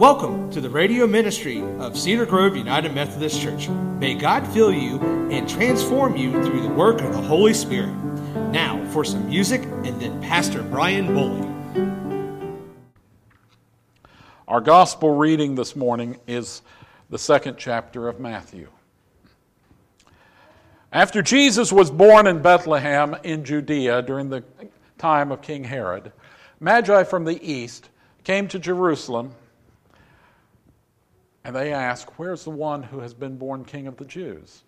Welcome to the radio ministry of Cedar Grove United Methodist Church. May God fill you and transform you through the work of the Holy Spirit. Now for some music and then Pastor Brian Boley. Our gospel reading this morning is the second chapter of Matthew. After Jesus was born in Bethlehem in Judea during the time of King Herod, Magi from the east came to Jerusalem and they ask, Where's the one who has been born king of the Jews?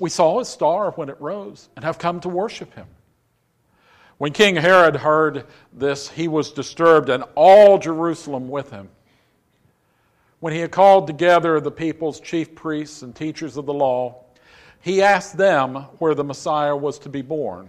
We saw his star when it rose and have come to worship him. When King Herod heard this, he was disturbed, and all Jerusalem with him. When he had called together the people's chief priests and teachers of the law, he asked them where the Messiah was to be born.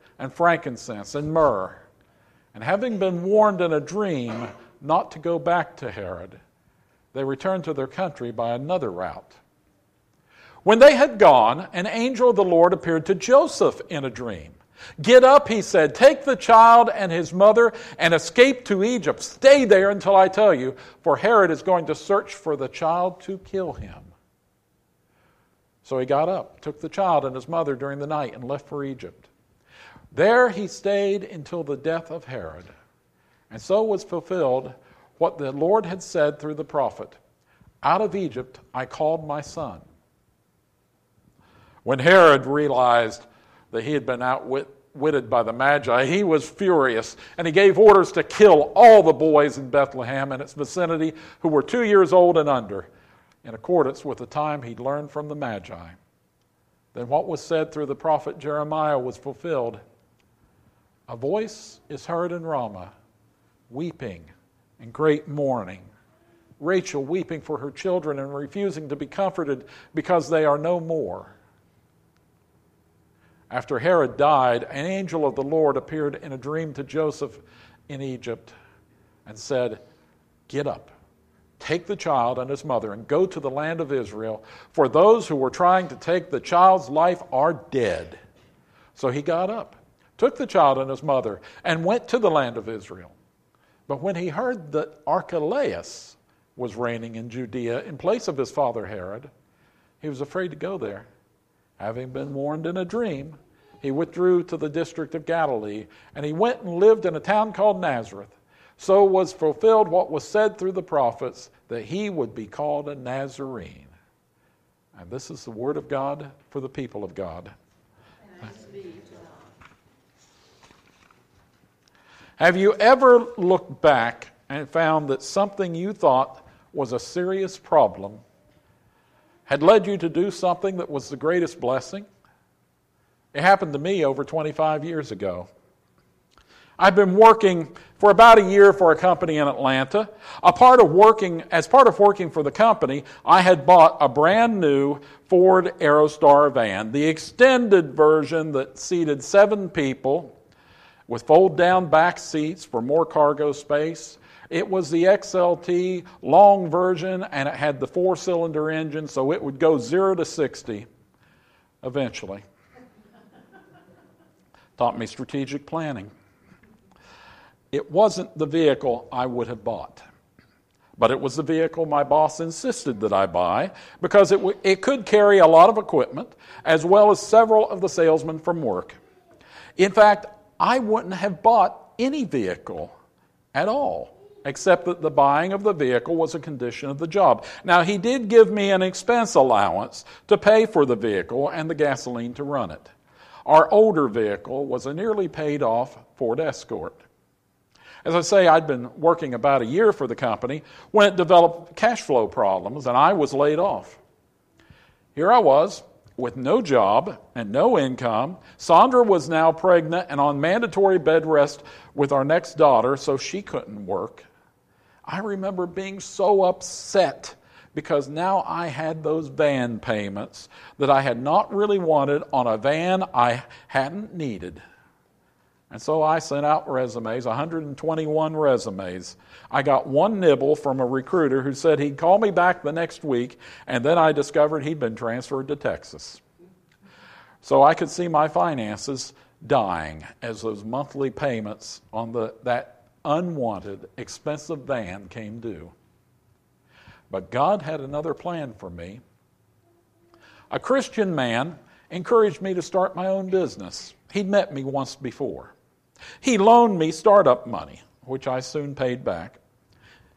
and frankincense and myrrh. And having been warned in a dream not to go back to Herod, they returned to their country by another route. When they had gone, an angel of the Lord appeared to Joseph in a dream. Get up, he said, take the child and his mother and escape to Egypt. Stay there until I tell you, for Herod is going to search for the child to kill him. So he got up, took the child and his mother during the night, and left for Egypt there he stayed until the death of Herod. And so was fulfilled what the Lord had said through the prophet Out of Egypt I called my son. When Herod realized that he had been outwitted by the Magi, he was furious and he gave orders to kill all the boys in Bethlehem and its vicinity who were two years old and under, in accordance with the time he'd learned from the Magi. Then what was said through the prophet Jeremiah was fulfilled. A voice is heard in Ramah, weeping and great mourning. Rachel weeping for her children and refusing to be comforted because they are no more. After Herod died, an angel of the Lord appeared in a dream to Joseph in Egypt and said, Get up, take the child and his mother, and go to the land of Israel, for those who were trying to take the child's life are dead. So he got up took the child and his mother, and went to the land of Israel. But when he heard that Archelaus was reigning in Judea in place of his father Herod, he was afraid to go there. Having been warned in a dream, he withdrew to the district of Galilee, and he went and lived in a town called Nazareth. So was fulfilled what was said through the prophets that he would be called a Nazarene. And this is the word of God for the people of God. Have you ever looked back and found that something you thought was a serious problem had led you to do something that was the greatest blessing? It happened to me over 25 years ago. I've been working for about a year for a company in Atlanta. A part of working, as part of working for the company, I had bought a brand new Ford Aerostar van, the extended version that seated seven people with fold down back seats for more cargo space. It was the XLT long version and it had the four cylinder engine, so it would go 0 to 60 eventually. Taught me strategic planning. It wasn't the vehicle I would have bought, but it was the vehicle my boss insisted that I buy because it, w- it could carry a lot of equipment as well as several of the salesmen from work. In fact, I wouldn't have bought any vehicle at all except that the buying of the vehicle was a condition of the job. Now, he did give me an expense allowance to pay for the vehicle and the gasoline to run it. Our older vehicle was a nearly paid off Ford Escort. As I say, I'd been working about a year for the company when it developed cash flow problems and I was laid off. Here I was with no job and no income. Sandra was now pregnant and on mandatory bed rest with our next daughter, so she couldn't work. I remember being so upset because now I had those van payments that I had not really wanted on a van I hadn't needed. And so I sent out resumes, 121 resumes. I got one nibble from a recruiter who said he'd call me back the next week, and then I discovered he'd been transferred to Texas. So I could see my finances dying as those monthly payments on the, that unwanted, expensive van came due. But God had another plan for me. A Christian man encouraged me to start my own business. He'd met me once before. He loaned me startup money, which I soon paid back.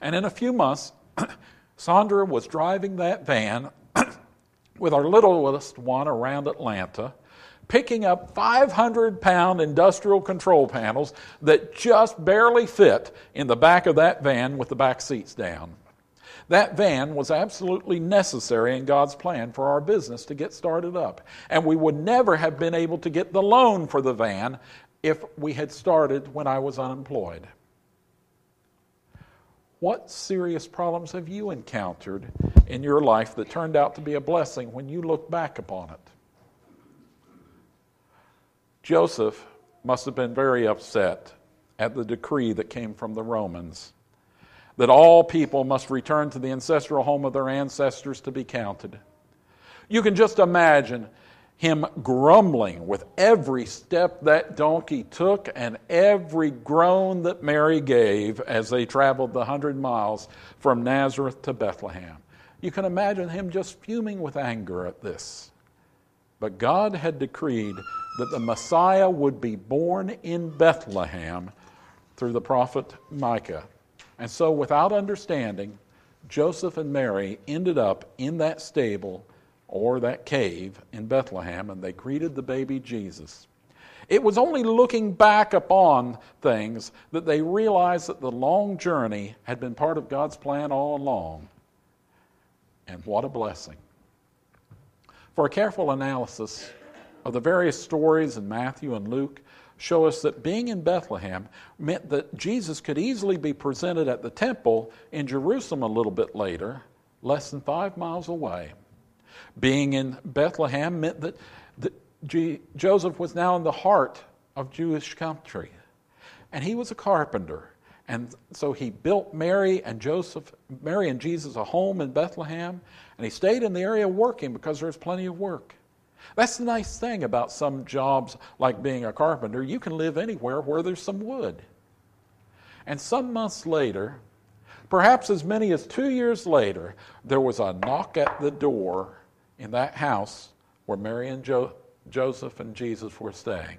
And in a few months, Sandra was driving that van with our littlest one around Atlanta, picking up 500 pound industrial control panels that just barely fit in the back of that van with the back seats down. That van was absolutely necessary in God's plan for our business to get started up. And we would never have been able to get the loan for the van if we had started when I was unemployed. What serious problems have you encountered in your life that turned out to be a blessing when you look back upon it? Joseph must have been very upset at the decree that came from the Romans that all people must return to the ancestral home of their ancestors to be counted. You can just imagine him grumbling with every step that donkey took and every groan that Mary gave as they traveled the hundred miles from Nazareth to Bethlehem. You can imagine him just fuming with anger at this. But God had decreed that the Messiah would be born in Bethlehem through the prophet Micah. And so, without understanding, Joseph and Mary ended up in that stable or that cave in Bethlehem, and they greeted the baby Jesus. It was only looking back upon things that they realized that the long journey had been part of God's plan all along. And what a blessing. For a careful analysis of the various stories in Matthew and Luke, show us that being in Bethlehem meant that Jesus could easily be presented at the temple in Jerusalem a little bit later, less than five miles away. Being in Bethlehem meant that Joseph was now in the heart of Jewish country. And he was a carpenter. And so he built Mary and Joseph, Mary and Jesus a home in Bethlehem, and he stayed in the area working because there was plenty of work. That's the nice thing about some jobs like being a carpenter. You can live anywhere where there's some wood. And some months later, perhaps as many as two years later, there was a knock at the door in that house where Mary and jo- Joseph and Jesus were staying.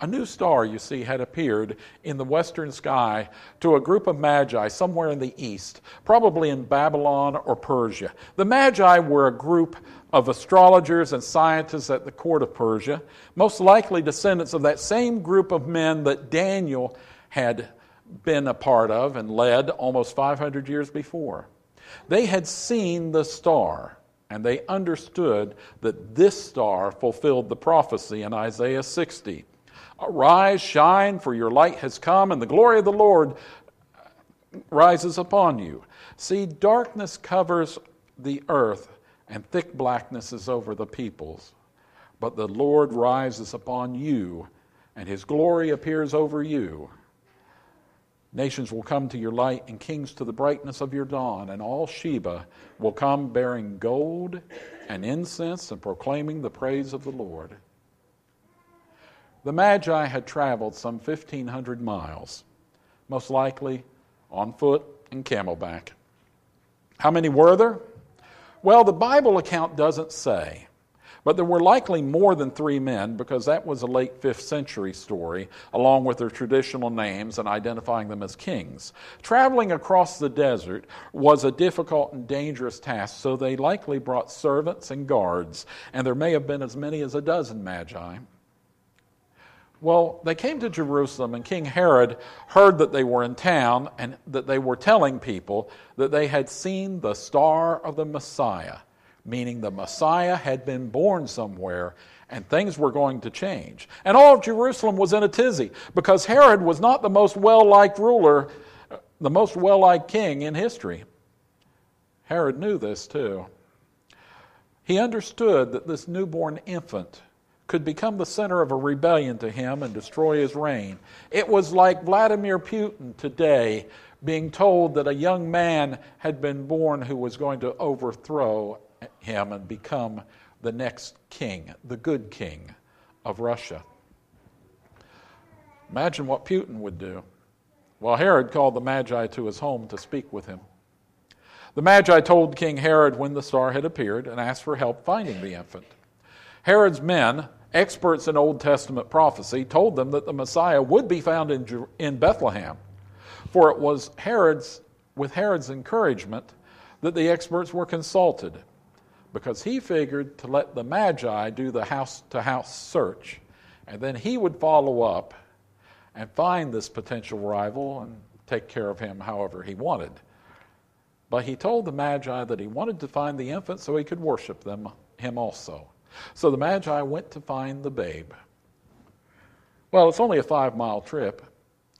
A new star, you see, had appeared in the western sky to a group of magi somewhere in the east, probably in Babylon or Persia. The magi were a group of astrologers and scientists at the court of Persia, most likely descendants of that same group of men that Daniel had been a part of and led almost 500 years before. They had seen the star and they understood that this star fulfilled the prophecy in Isaiah 60. Arise, shine, for your light has come, and the glory of the Lord rises upon you. See, darkness covers the earth, and thick blackness is over the peoples. But the Lord rises upon you, and his glory appears over you. Nations will come to your light, and kings to the brightness of your dawn, and all Sheba will come bearing gold and incense and proclaiming the praise of the Lord. The Magi had traveled some 1,500 miles, most likely on foot and camelback. How many were there? Well, the Bible account doesn't say, But there were likely more than three men because that was a late 5th century story, along with their traditional names and identifying them as kings. Traveling across the desert was a difficult and dangerous task, so they likely brought servants and guards, and there may have been as many as a dozen magi. Well, they came to Jerusalem, and King Herod heard that they were in town and that they were telling people that they had seen the star of the Messiah meaning the Messiah had been born somewhere and things were going to change. And all of Jerusalem was in a tizzy because Herod was not the most well liked ruler, the most well liked king in history. Herod knew this too. He understood that this newborn infant could become the center of a rebellion to him and destroy his reign. It was like Vladimir Putin today being told that a young man had been born who was going to overthrow him and become the next king, the good king of Russia. Imagine what Putin would do. Well, Herod called the Magi to his home to speak with him. The Magi told King Herod when the star had appeared and asked for help finding the infant. Herod's men, experts in Old Testament prophecy, told them that the Messiah would be found in, in Bethlehem, for it was Herod's, with Herod's encouragement that the experts were consulted because he figured to let the Magi do the house to house search, and then he would follow up and find this potential rival and take care of him however he wanted. But he told the Magi that he wanted to find the infant so he could worship them, him also. So the Magi went to find the babe. Well, it's only a five mile trip.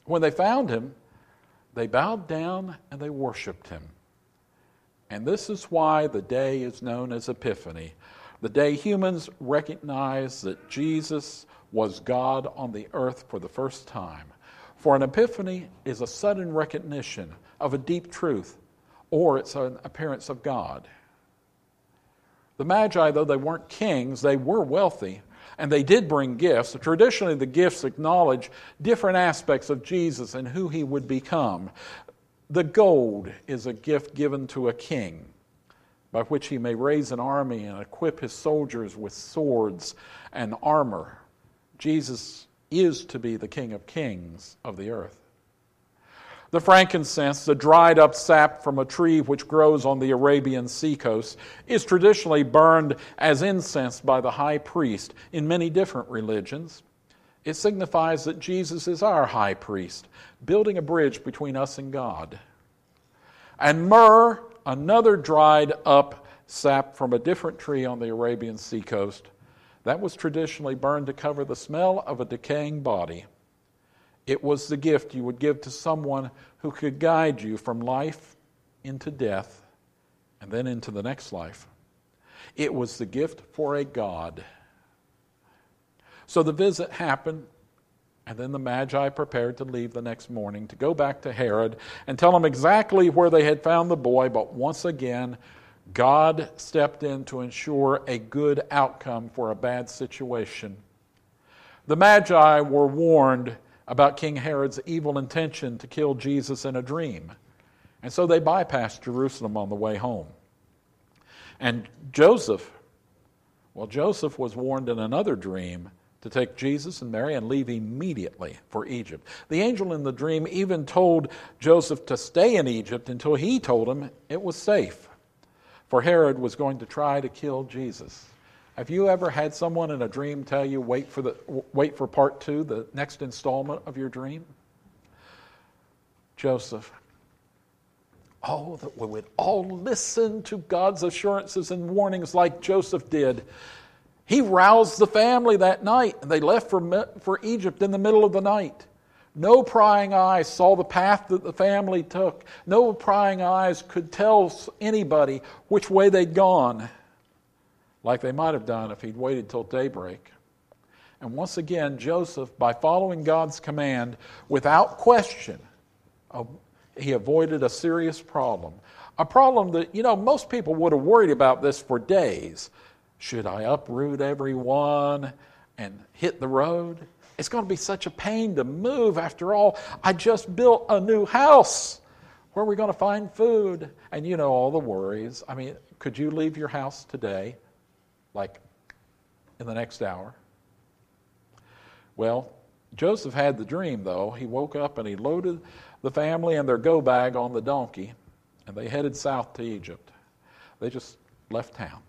When they found him, they bowed down and they worshiped him. And this is why the day is known as Epiphany, the day humans recognize that Jesus was God on the earth for the first time. For an epiphany is a sudden recognition of a deep truth, or it's an appearance of God. The Magi, though they weren't kings, they were wealthy, and they did bring gifts. Traditionally, the gifts acknowledge different aspects of Jesus and who he would become. The gold is a gift given to a king by which he may raise an army and equip his soldiers with swords and armor. Jesus is to be the King of kings of the earth. The frankincense, the dried up sap from a tree which grows on the Arabian seacoast, is traditionally burned as incense by the high priest in many different religions. It signifies that Jesus is our high priest, building a bridge between us and God. And myrrh, another dried up sap from a different tree on the Arabian seacoast, that was traditionally burned to cover the smell of a decaying body. It was the gift you would give to someone who could guide you from life into death and then into the next life. It was the gift for a God. So the visit happened, and then the Magi prepared to leave the next morning to go back to Herod and tell him exactly where they had found the boy, but once again, God stepped in to ensure a good outcome for a bad situation. The Magi were warned about King Herod's evil intention to kill Jesus in a dream, and so they bypassed Jerusalem on the way home. And Joseph, well, Joseph was warned in another dream to take Jesus and Mary and leave immediately for Egypt. The angel in the dream even told Joseph to stay in Egypt until he told him it was safe, for Herod was going to try to kill Jesus. Have you ever had someone in a dream tell you wait for the wait for part 2, the next installment of your dream? Joseph Oh, that we would all listen to God's assurances and warnings like Joseph did he roused the family that night, and they left for, for Egypt in the middle of the night. No prying eyes saw the path that the family took. No prying eyes could tell anybody which way they'd gone, like they might have done if he'd waited till daybreak. And once again, Joseph, by following God's command without question, he avoided a serious problem. A problem that, you know, most people would have worried about this for days. Should I uproot everyone and hit the road? It's going to be such a pain to move. After all, I just built a new house. Where are we going to find food? And you know all the worries. I mean, could you leave your house today? Like in the next hour. Well, Joseph had the dream, though. He woke up and he loaded the family and their go bag on the donkey, and they headed south to Egypt. They just left town.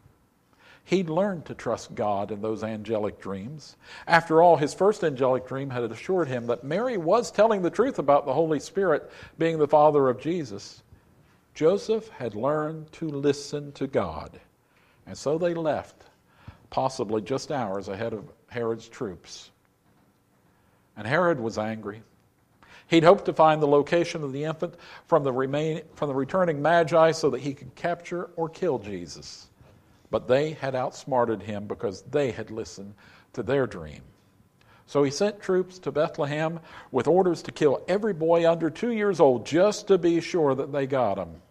He'd learned to trust God in those angelic dreams. After all, his first angelic dream had assured him that Mary was telling the truth about the Holy Spirit being the father of Jesus. Joseph had learned to listen to God. And so they left, possibly just hours ahead of Herod's troops. And Herod was angry. He'd hoped to find the location of the infant from the, remain, from the returning magi so that he could capture or kill Jesus. But they had outsmarted him because they had listened to their dream. So he sent troops to Bethlehem with orders to kill every boy under two years old just to be sure that they got him.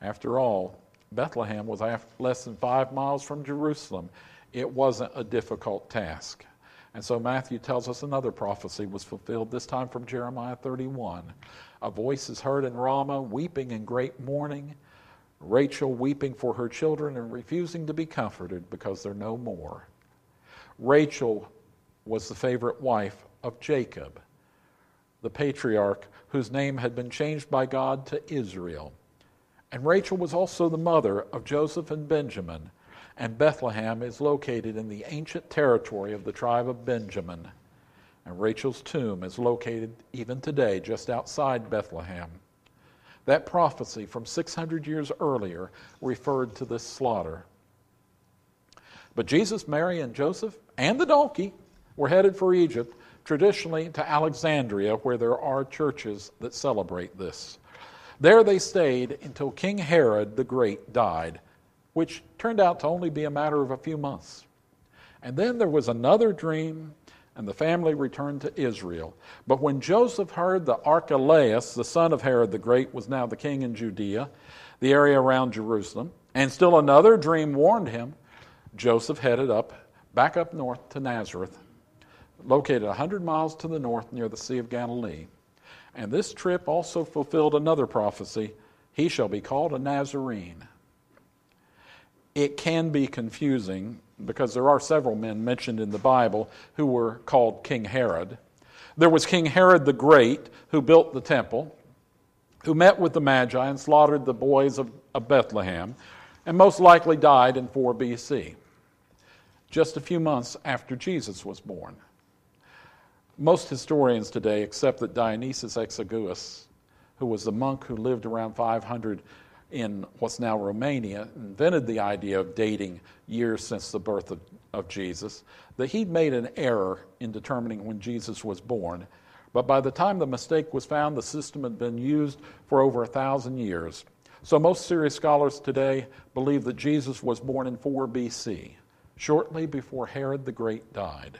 After all, Bethlehem was less than five miles from Jerusalem. It wasn't a difficult task. And so Matthew tells us another prophecy was fulfilled, this time from Jeremiah 31. A voice is heard in Ramah, weeping in great mourning, Rachel weeping for her children and refusing to be comforted because they're no more. Rachel was the favorite wife of Jacob, the patriarch whose name had been changed by God to Israel. And Rachel was also the mother of Joseph and Benjamin and Bethlehem is located in the ancient territory of the tribe of Benjamin. And Rachel's tomb is located even today just outside Bethlehem. That prophecy from 600 years earlier referred to this slaughter. But Jesus, Mary, and Joseph, and the donkey were headed for Egypt, traditionally to Alexandria, where there are churches that celebrate this. There they stayed until King Herod the Great died which turned out to only be a matter of a few months. And then there was another dream, and the family returned to Israel. But when Joseph heard that Archelaus, the son of Herod the Great, was now the king in Judea, the area around Jerusalem, and still another dream warned him, Joseph headed up, back up north to Nazareth, located a 100 miles to the north near the Sea of Galilee. And this trip also fulfilled another prophecy he shall be called a Nazarene it can be confusing because there are several men mentioned in the Bible who were called King Herod. There was King Herod the Great who built the temple, who met with the Magi and slaughtered the boys of, of Bethlehem, and most likely died in 4 BC, just a few months after Jesus was born. Most historians today accept that Dionysius Exiguus, who was the monk who lived around 500 in what's now Romania invented the idea of dating years since the birth of, of Jesus, that he'd made an error in determining when Jesus was born. But by the time the mistake was found, the system had been used for over a thousand years. So most serious scholars today believe that Jesus was born in 4 BC, shortly before Herod the Great died.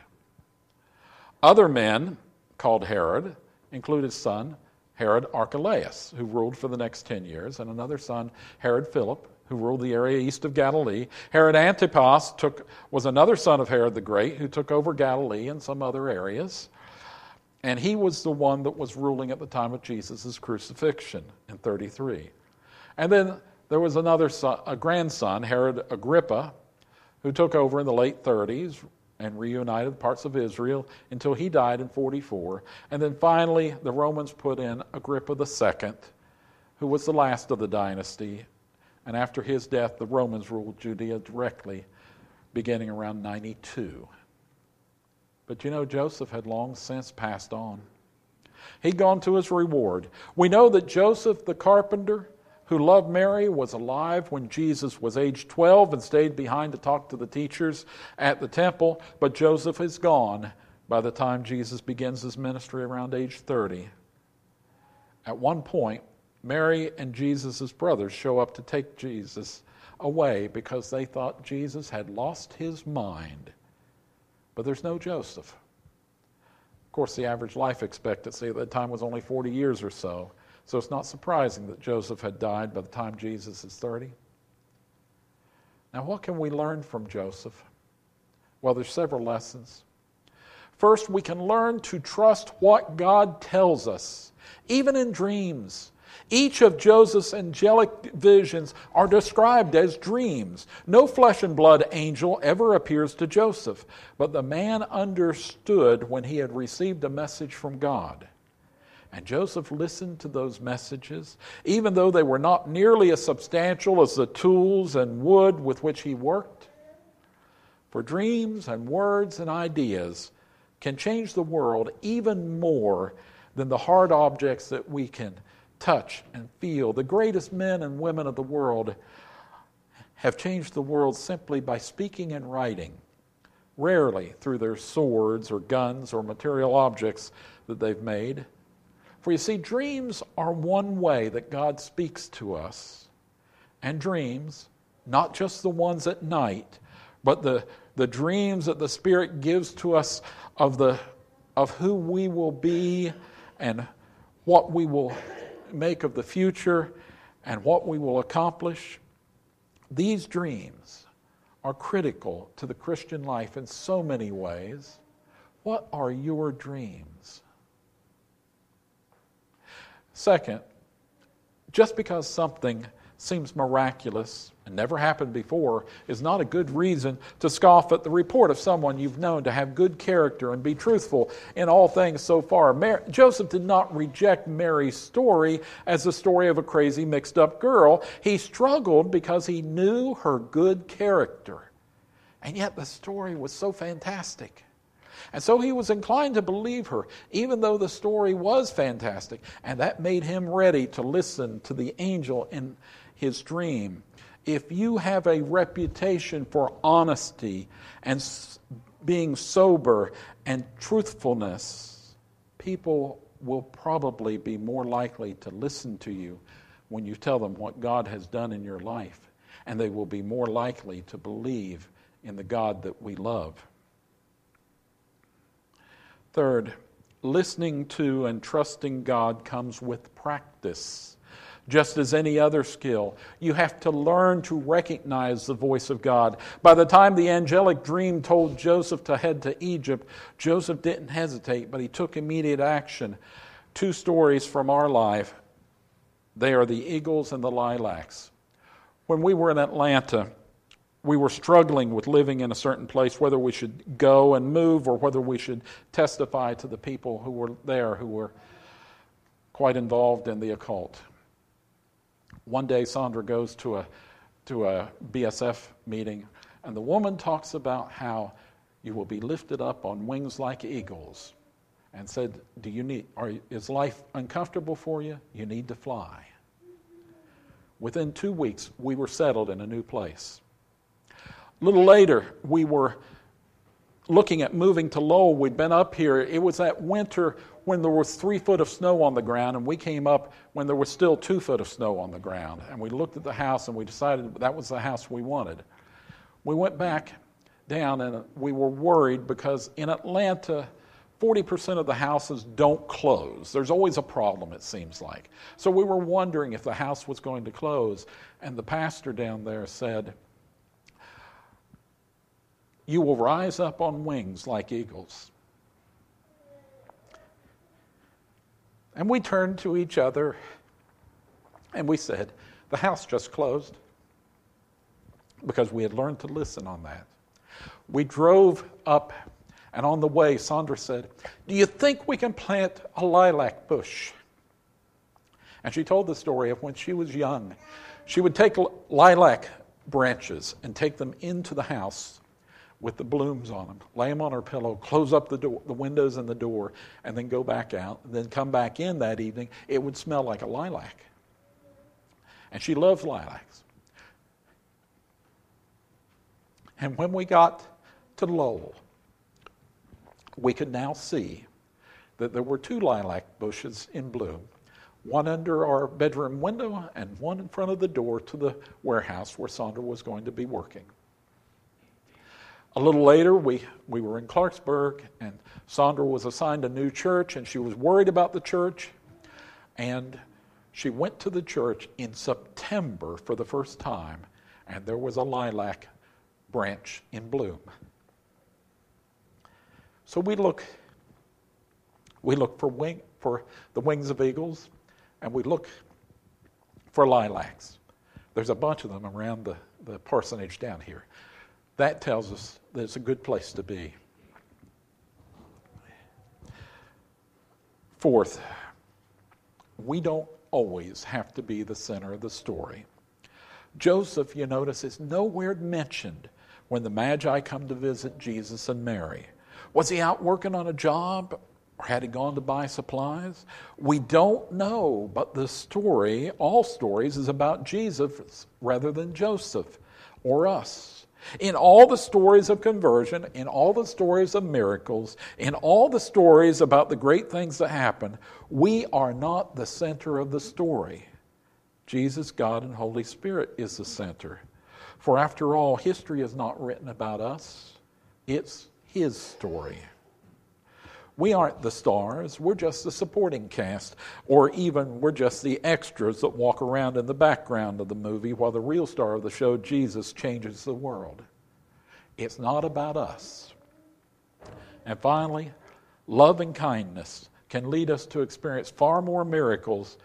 Other men called Herod include his son, Herod Archelaus, who ruled for the next 10 years, and another son, Herod Philip, who ruled the area east of Galilee. Herod Antipas took, was another son of Herod the Great, who took over Galilee and some other areas. And he was the one that was ruling at the time of Jesus' crucifixion in 33. And then there was another son, a grandson, Herod Agrippa, who took over in the late 30s, and reunited parts of Israel until he died in 44. And then finally, the Romans put in Agrippa II, who was the last of the dynasty. And after his death, the Romans ruled Judea directly, beginning around 92. But you know, Joseph had long since passed on. He'd gone to his reward. We know that Joseph the carpenter who loved Mary, was alive when Jesus was age 12 and stayed behind to talk to the teachers at the temple, but Joseph is gone by the time Jesus begins his ministry around age 30. At one point, Mary and Jesus' brothers show up to take Jesus away because they thought Jesus had lost his mind. But there's no Joseph. Of course, the average life expectancy at that time was only 40 years or so. So it's not surprising that Joseph had died by the time Jesus is 30. Now, what can we learn from Joseph? Well, there's several lessons. First, we can learn to trust what God tells us, even in dreams, Each of Joseph's angelic visions are described as dreams. No flesh and blood angel ever appears to Joseph, but the man understood when he had received a message from God. And Joseph listened to those messages, even though they were not nearly as substantial as the tools and wood with which he worked. For dreams and words and ideas can change the world even more than the hard objects that we can touch and feel. The greatest men and women of the world have changed the world simply by speaking and writing, rarely through their swords or guns or material objects that they've made. For you see, dreams are one way that God speaks to us. And dreams, not just the ones at night, but the, the dreams that the Spirit gives to us of, the, of who we will be and what we will make of the future and what we will accomplish. These dreams are critical to the Christian life in so many ways. What are your dreams? Second, just because something seems miraculous and never happened before is not a good reason to scoff at the report of someone you've known to have good character and be truthful in all things so far. Joseph did not reject Mary's story as the story of a crazy, mixed up girl. He struggled because he knew her good character. And yet the story was so fantastic. And so he was inclined to believe her, even though the story was fantastic. And that made him ready to listen to the angel in his dream. If you have a reputation for honesty and being sober and truthfulness, people will probably be more likely to listen to you when you tell them what God has done in your life. And they will be more likely to believe in the God that we love. Third, listening to and trusting God comes with practice. Just as any other skill, you have to learn to recognize the voice of God. By the time the angelic dream told Joseph to head to Egypt, Joseph didn't hesitate, but he took immediate action. Two stories from our life they are the eagles and the lilacs. When we were in Atlanta, we were struggling with living in a certain place, whether we should go and move or whether we should testify to the people who were there who were quite involved in the occult. One day, Sandra goes to a, to a BSF meeting, and the woman talks about how you will be lifted up on wings like eagles and said, Do you need, are, is life uncomfortable for you? You need to fly. Within two weeks, we were settled in a new place. A little later, we were looking at moving to Lowell. We'd been up here. It was that winter when there was three foot of snow on the ground, and we came up when there was still two foot of snow on the ground. And we looked at the house and we decided that was the house we wanted. We went back down and we were worried because in Atlanta, 40% of the houses don't close. There's always a problem, it seems like. So we were wondering if the house was going to close. And the pastor down there said, you will rise up on wings like eagles. And we turned to each other and we said, The house just closed because we had learned to listen on that. We drove up, and on the way, Sandra said, Do you think we can plant a lilac bush? And she told the story of when she was young. She would take lilac branches and take them into the house with the blooms on them, lay them on her pillow, close up the door, the windows and the door, and then go back out, then come back in that evening. It would smell like a lilac. And she loves lilacs. And when we got to Lowell, we could now see that there were two lilac bushes in bloom one under our bedroom window and one in front of the door to the warehouse where Sandra was going to be working. A little later, we, we were in Clarksburg, and Sandra was assigned a new church, and she was worried about the church. And she went to the church in September for the first time, and there was a lilac branch in bloom. So we look, we look for, wing, for the wings of eagles, and we look for lilacs. There's a bunch of them around the, the parsonage down here. That tells us that it's a good place to be. Fourth, we don't always have to be the center of the story. Joseph, you notice, is nowhere mentioned when the Magi come to visit Jesus and Mary. Was he out working on a job or had he gone to buy supplies? We don't know, but the story, all stories, is about Jesus rather than Joseph or us. In all the stories of conversion, in all the stories of miracles, in all the stories about the great things that happen, we are not the center of the story. Jesus, God, and Holy Spirit is the center. For after all, history is not written about us, it's His story. We aren't the stars, we're just the supporting cast, or even we're just the extras that walk around in the background of the movie while the real star of the show, Jesus, changes the world. It's not about us. And finally, love and kindness can lead us to experience far more miracles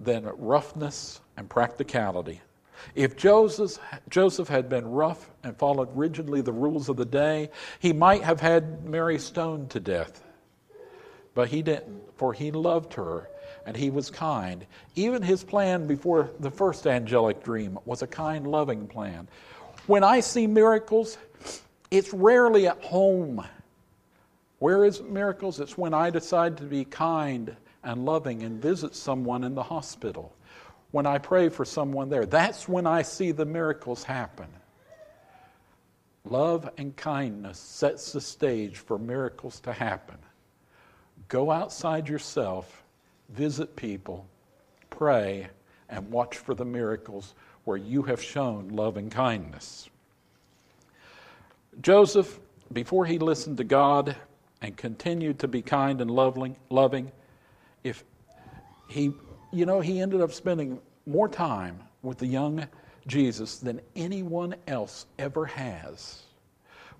than roughness and practicality. If Joseph, Joseph had been rough and followed rigidly the rules of the day, he might have had Mary stoned to death. But he didn't, for he loved her and he was kind. Even his plan before the first angelic dream was a kind, loving plan. When I see miracles, it's rarely at home. Where is miracles? It's when I decide to be kind and loving and visit someone in the hospital. When I pray for someone there, that's when I see the miracles happen. Love and kindness sets the stage for miracles to happen. Go outside yourself, visit people, pray, and watch for the miracles where you have shown love and kindness. Joseph, before he listened to God and continued to be kind and loving, loving, if he, you know, he ended up spending more time with the young Jesus than anyone else ever has.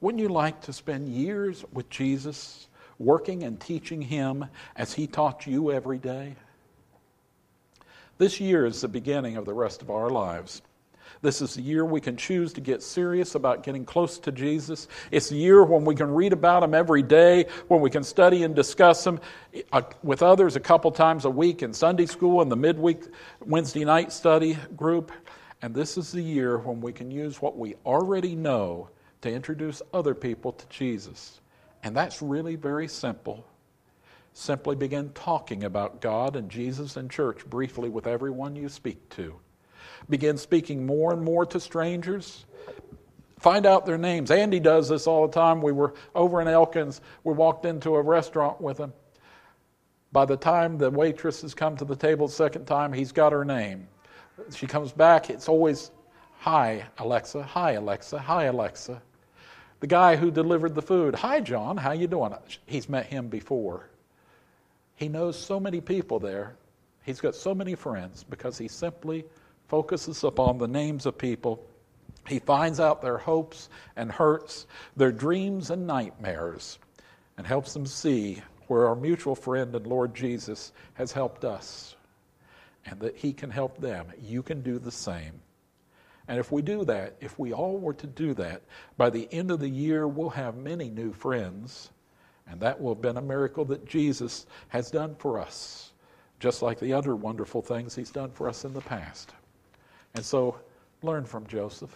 Wouldn't you like to spend years with Jesus working and teaching Him as He taught you every day? This year is the beginning of the rest of our lives. This is the year we can choose to get serious about getting close to Jesus. It's the year when we can read about Him every day, when we can study and discuss Him uh, with others a couple times a week in Sunday school and the midweek Wednesday night study group. And this is the year when we can use what we already know to introduce other people to Jesus. And that's really very simple. Simply begin talking about God and Jesus and church briefly with everyone you speak to. Begin speaking more and more to strangers. Find out their names. Andy does this all the time. We were over in Elkins. We walked into a restaurant with him. By the time the waitress has come to the table the second time, he's got her name. She comes back, it's always, Hi, Alexa. Hi, Alexa. Hi, Alexa. The guy who delivered the food, Hi, John, how you doing? He's met him before. He knows so many people there. He's got so many friends because he simply focuses upon the names of people. He finds out their hopes and hurts, their dreams and nightmares, and helps them see where our mutual friend and Lord Jesus has helped us and that He can help them. You can do the same. And if we do that, if we all were to do that, by the end of the year, we'll have many new friends. And that will have been a miracle that Jesus has done for us, just like the other wonderful things He's done for us in the past. And so, learn from Joseph.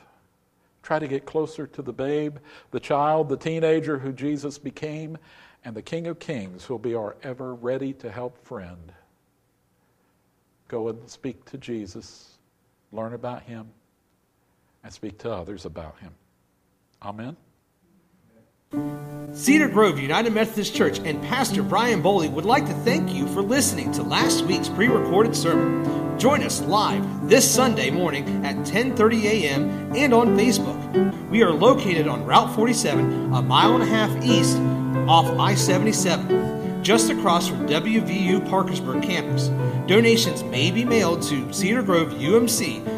Try to get closer to the babe, the child, the teenager who Jesus became, and the King of Kings who'll be our ever ready to help friend. Go and speak to Jesus, learn about Him and speak to others about him. Amen. Cedar Grove United Methodist Church and Pastor Brian Boley would like to thank you for listening to last week's pre-recorded sermon. Join us live this Sunday morning at 10:30 a.m. and on Facebook. We are located on Route 47, a mile and a half east off I-77, just across from WVU Parkersburg campus. Donations may be mailed to Cedar Grove UMC